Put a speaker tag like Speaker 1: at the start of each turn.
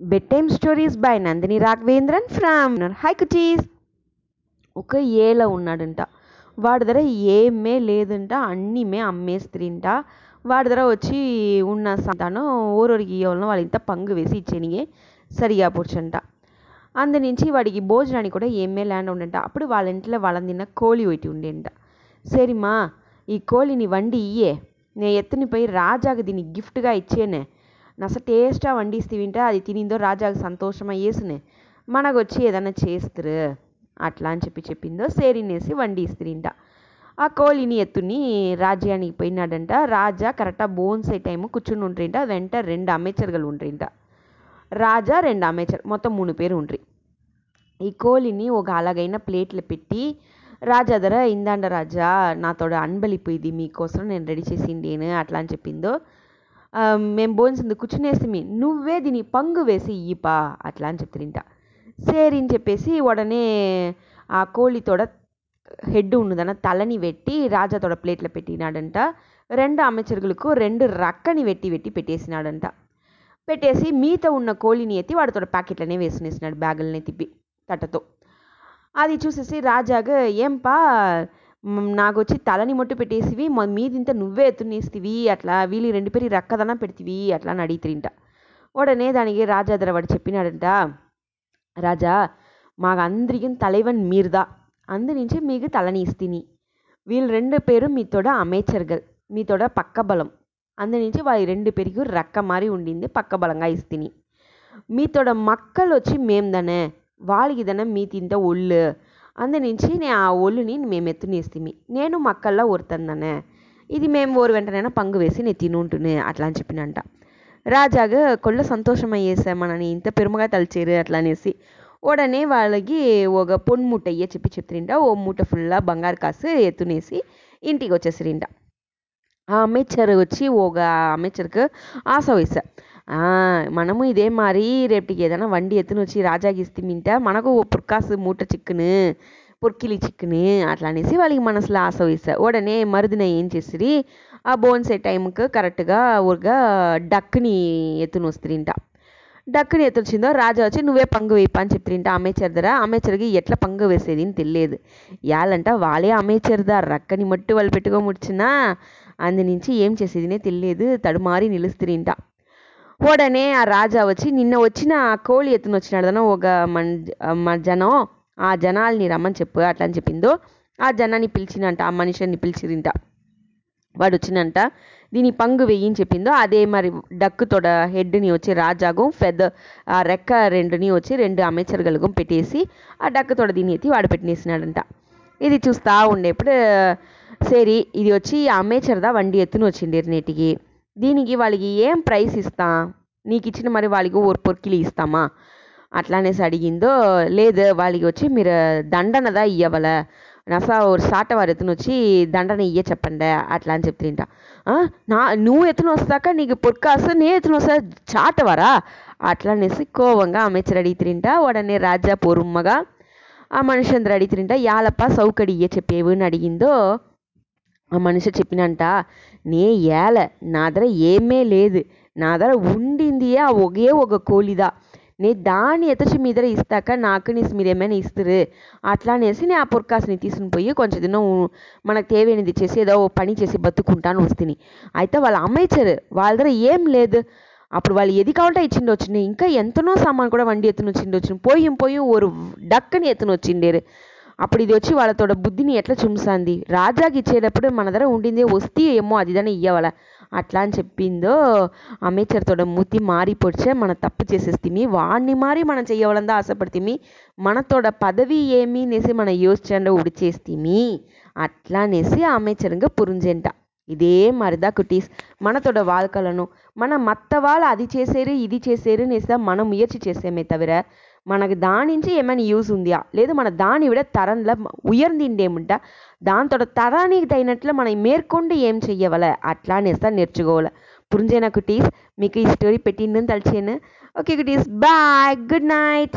Speaker 1: Bedtime stories by Nandini Raghavendran from hi cuties ఒక ఏల ఉన్నాడంట. వాడి ధర ఏమే లేదంట. అన్నీమే అమ్మేస్త్రింట. వాడి ధర వచ్చి ఉన్న సంతానం ఓరోరికి ఎవరినో వాళ్ళంత పంగు వేసి ఇచ్చేనియే సరిగా పోచ్చంట అందు నుంచి వాడికి భోజనానికి కూడా ఏమే ల్యాండ్ ఉండంట. అప్పుడు వాళ్ళ ఇంట్లో వాళ్ళని తిన్న కోళి ఒకటి ఉండేంట. సరిమా ఈ కోళిని వండి ఇయ్యే. నే ఎత్తుని పోయి రాజాకి దీన్ని గిఫ్ట్గా ఇచ్చేనే. ನಸ ಟೇಸ್ಟಾಗಿ వండిస్తీవింటే అది తినిందో రాజాకు రాజాకి మనకు మనకొచ్చి ఏదైనా చేస్తురు. అట్లా అని చెప్పి చెప్పిందో సేరినేసి వండిస్తిరింట ఆ కోలిని ఎత్తుని రాజ్యానికి పోయినాడంట. రాజా కరెక్టాగా బోన్సే టైము కూర్చుని ఉంట్రింట వెంట రెండు అమేచర్గలు ఉంట్రింట రాజా రెండు అమేచర్ మొత్తం మూడు పేరు ఉండ్రి. ఈ కోలిని ఒక అలాగైన ప్లేట్లు పెట్టి రాజా ధర ఇందాండ రాజా నాతోడ అన్బలిపోయింది మీకోసం నేను రెడీ చేసిండేను అట్లా అని చెప్పిందో మేము భోంచేసింది కూర్చునేస్తిమి నువ్వే దీని పంగు వేసి ఇయ్యిపా అట్లా అని చెప్తిరింట సరి అని చెప్పేసి ఉడనే ఆ కోడి హెడ్ ఉన్నదాన తలని వెట్టి రాజాతోడ ప్లేట్లో పెట్టినాడంట. రెండు అమేచరులకు రెండు రక్కని వెట్టి వెట్టి పెట్టేసినాడంట. పెట్టేసి మిగతా ఉన్న కోళ్ళని ఎత్తి వాడి తోడ ప్యాకెట్లనే వేసుకునేసినాడు బ్యాగులనే తిప్పి తట్టతో. అది చూసేసి రాజాగా ఏంపా నాకు వచ్చి తలని మొట్టు పెట్టేసివి మీదింత నువ్వే ఎత్తునేస్తివి అట్లా వీళ్ళు రెండు పేరు రక్కదనం పెడితివి అట్లా అని అడిగితిరింట. ఉడనే దానికి రాజా దగ్గర వాడు చెప్పినాడంట రాజా మాకు అందరికీ తలైవన్ మీరుదా? అందు నుంచి మీకు తలని ఇస్తిని వీళ్ళు రెండు పేరు మీతోడ అమేచర్గల్ మీతోడ పక్క బలం అందు నుంచి వాళ్ళ రెండు పేరుకు రక్క మారి ఉండింది పక్క బలంగా ఇస్తిని. మీతోడ మక్కలు వచ్చి మేము దానే వాళ్ళకి దానే మీ తింత ఒళ్ళు. అందునుంచి నే ఆ ఒళ్ళుని మేము ఎత్తునేస్తిమి నేను మక్కల్లో ఒరుతన్నానే. ఇది మేము పంగు వేసి నేను తినుంటునే అట్లా అని చెప్పినంట. రాజాగా కొళ్ళ సంతోషమయ్యేసామనని ఇంత పెరుమగా తలచేరు అట్లా అనేసి ఉడనే వాళ్ళకి ఒక పొన్ అయ్యే చెప్పి చెప్తిరింట. ఓ మూట ఫుల్లా బంగారు కాసు ఎత్తునేసి ఇంటికి వచ్చేసిరింట ఆ అమ్మేచర్ వచ్చి ఒక అమ్మేచర్కు ఆశ వేసా మనము ఇదే మారి రేపటికి ఏదైనా వండి ఎత్తుని వచ్చి రాజాకి ఇస్తిమింట మనకు ఓ పుర్కాసు మూట చిక్కును పొర్కిలి చిక్కును అట్లా అనేసి వాళ్ళకి మనసులో ఆశ వేసా ఉడనే మరుదిన ఏం చేసిరి ఆ బోన్సే టైంకి కరెక్ట్గా ఒక డక్కుని ఎత్తుని వస్తుంట డక్కుని ఎత్తొచ్చిందో రాజా వచ్చి నువ్వే పంగు వేయపా అని చెప్తిరింట అమేచర్ ధర అమేచర్కి ఎట్లా పంగు వేసేది అని తెలియదు యాలంట వాళ్ళే అమేచర్దా రక్కని మట్టు వాళ్ళు పెట్టుకో ముడిచినా అందు నుంచి ఏం చేసేదినే తెలియదు తడుమారి నిలుస్తురింట ఉడనే ఆ రాజా వచ్చి నిన్న వచ్చిన ఆ కోళి ఎత్తున వచ్చినాడు ఒక మన్ జనం ఆ జనాల్ని రమ్మని చెప్పు అట్లా అని చెప్పిందో ఆ జనాన్ని పిలిచినంట ఆ మనిషిని పిలిచిరింట వాడు వచ్చినంట దీని పంగు వెయ్యి చెప్పిందో అదే మరి డక్కు తొడ హెడ్ని వచ్చి రాజాగు ఫెద ఆ రెక్క రెండుని వచ్చి రెండు అమెచర్గలుగం పెట్టేసి ఆ డక్కు తొడ దీని ఎత్తి వాడు పెట్టినేసినాడంట. ఇది చూస్తూ ఉండేప్పుడు సరి ఇది వచ్చి అమ్మేచరదా వండి ఎత్తున వచ్చిండేరు నేటికి. దీనికి వాళ్ళకి ఏం ప్రైస్ ఇస్తాను నీకు ఇచ్చిన మరి వాళ్ళకి ఓ పొర్కిలి ఇస్తామా? అట్లా అనేసి అడిగిందో లేదు వాళ్ళకి వచ్చి మీరు దండనదా దా ఇవ్వలే నసా ఒక సాట వారు ఎత్తున వచ్చి దండన ఇయ్య చెప్పండి అట్లా అని చెప్తుంట నా నువ్వు ఎత్తున వస్తాక నీకు పొర్కాస్తా నే ఎత్తున వస్తా చాటవారా? అట్లా అనేసి కోవంగా అమెచ్చర్ అడిగి అడిగితిరింట ఉడనే రాజా పొరుమ్మగా ఆ మనుషందరు అడిగితిరింట యాలప్ప సౌకడి ఇయ్య చెప్పేవుని అడిగిందో ఆ మనిషి చెప్పినంట నే ఏల నా దగ్గర ఏమే లేదు. నా దగ్గర ఉండిందియే ఆ ఒకే ఒక కోళిదా నే దాన్ని ఎత్తచి మీ దగ్గర ఇస్తాక నాకు నీసి మీరు ఏమైనా ఇస్తురు అట్లా అనేసి నేను ఆ పొర్కాసుని తీసుకుని పోయి కొంచెం దినం మనకు తేవైనది చేసి ఏదో పని చేసి బతుకుంటాను వస్తుంది. అయితే వాళ్ళ అమ్మేచారు వాళ్ళ దగ్గర ఏం లేదు. అప్పుడు వాళ్ళు ఏది కావాలంటే ఇచ్చిండి ఇంకా ఎంతనో సామాన్ కూడా వండి ఎత్తుని వచ్చిండి వచ్చింది పోయి పోయి ఒక డక్కని ఎత్తుని వచ్చిండేరు అప్పుడు ఇది వచ్చి వాళ్ళతోడ బుద్ధిని ఎట్లా చుంచాంది రాజాకి ఇచ్చేటప్పుడు మన దగ్గర ఉండింది వస్తే ఏమో అది దాని ఇవ్వాల అట్లా అని చెప్పిందో అమేచర్తోడ మూతి మారిపోడ్చే మన తప్పు చేసేస్తిమి వాడిని మారి మనం చెయ్యవలందా ఆశపడితిమి మనతోడ పదవి ఏమి అనేసి మన యోచనలో ఉడిచేస్తిమి అట్లా అనేసి అమేచరంగా పురింజంట. ఇదే మరిదా కుటీస్. మనతోడ வாழ்க்கலனும் మన మత్త వాళ్ళు అది చేసేరు ఇది చేసేరు అనేసి మనం ముయற்சி చేసేమే తవిర మనకు దాని నుంచి ఏమైనా యూస్ ఉందా? లేదు మన దాని విడ తరంలో ఉయర్ந்திండేముంట దాంతో తరానికి తగినట్లు మనం మేర్కొండి ఏం చెయ్యవలే? అట్లా అనేస్తా నేర్చుకోవాలి? పురింజేనా కుటీస్ మీకు ఈ స్టోరీ పెట్టిందని తలిచాను. Okay cuties bye good night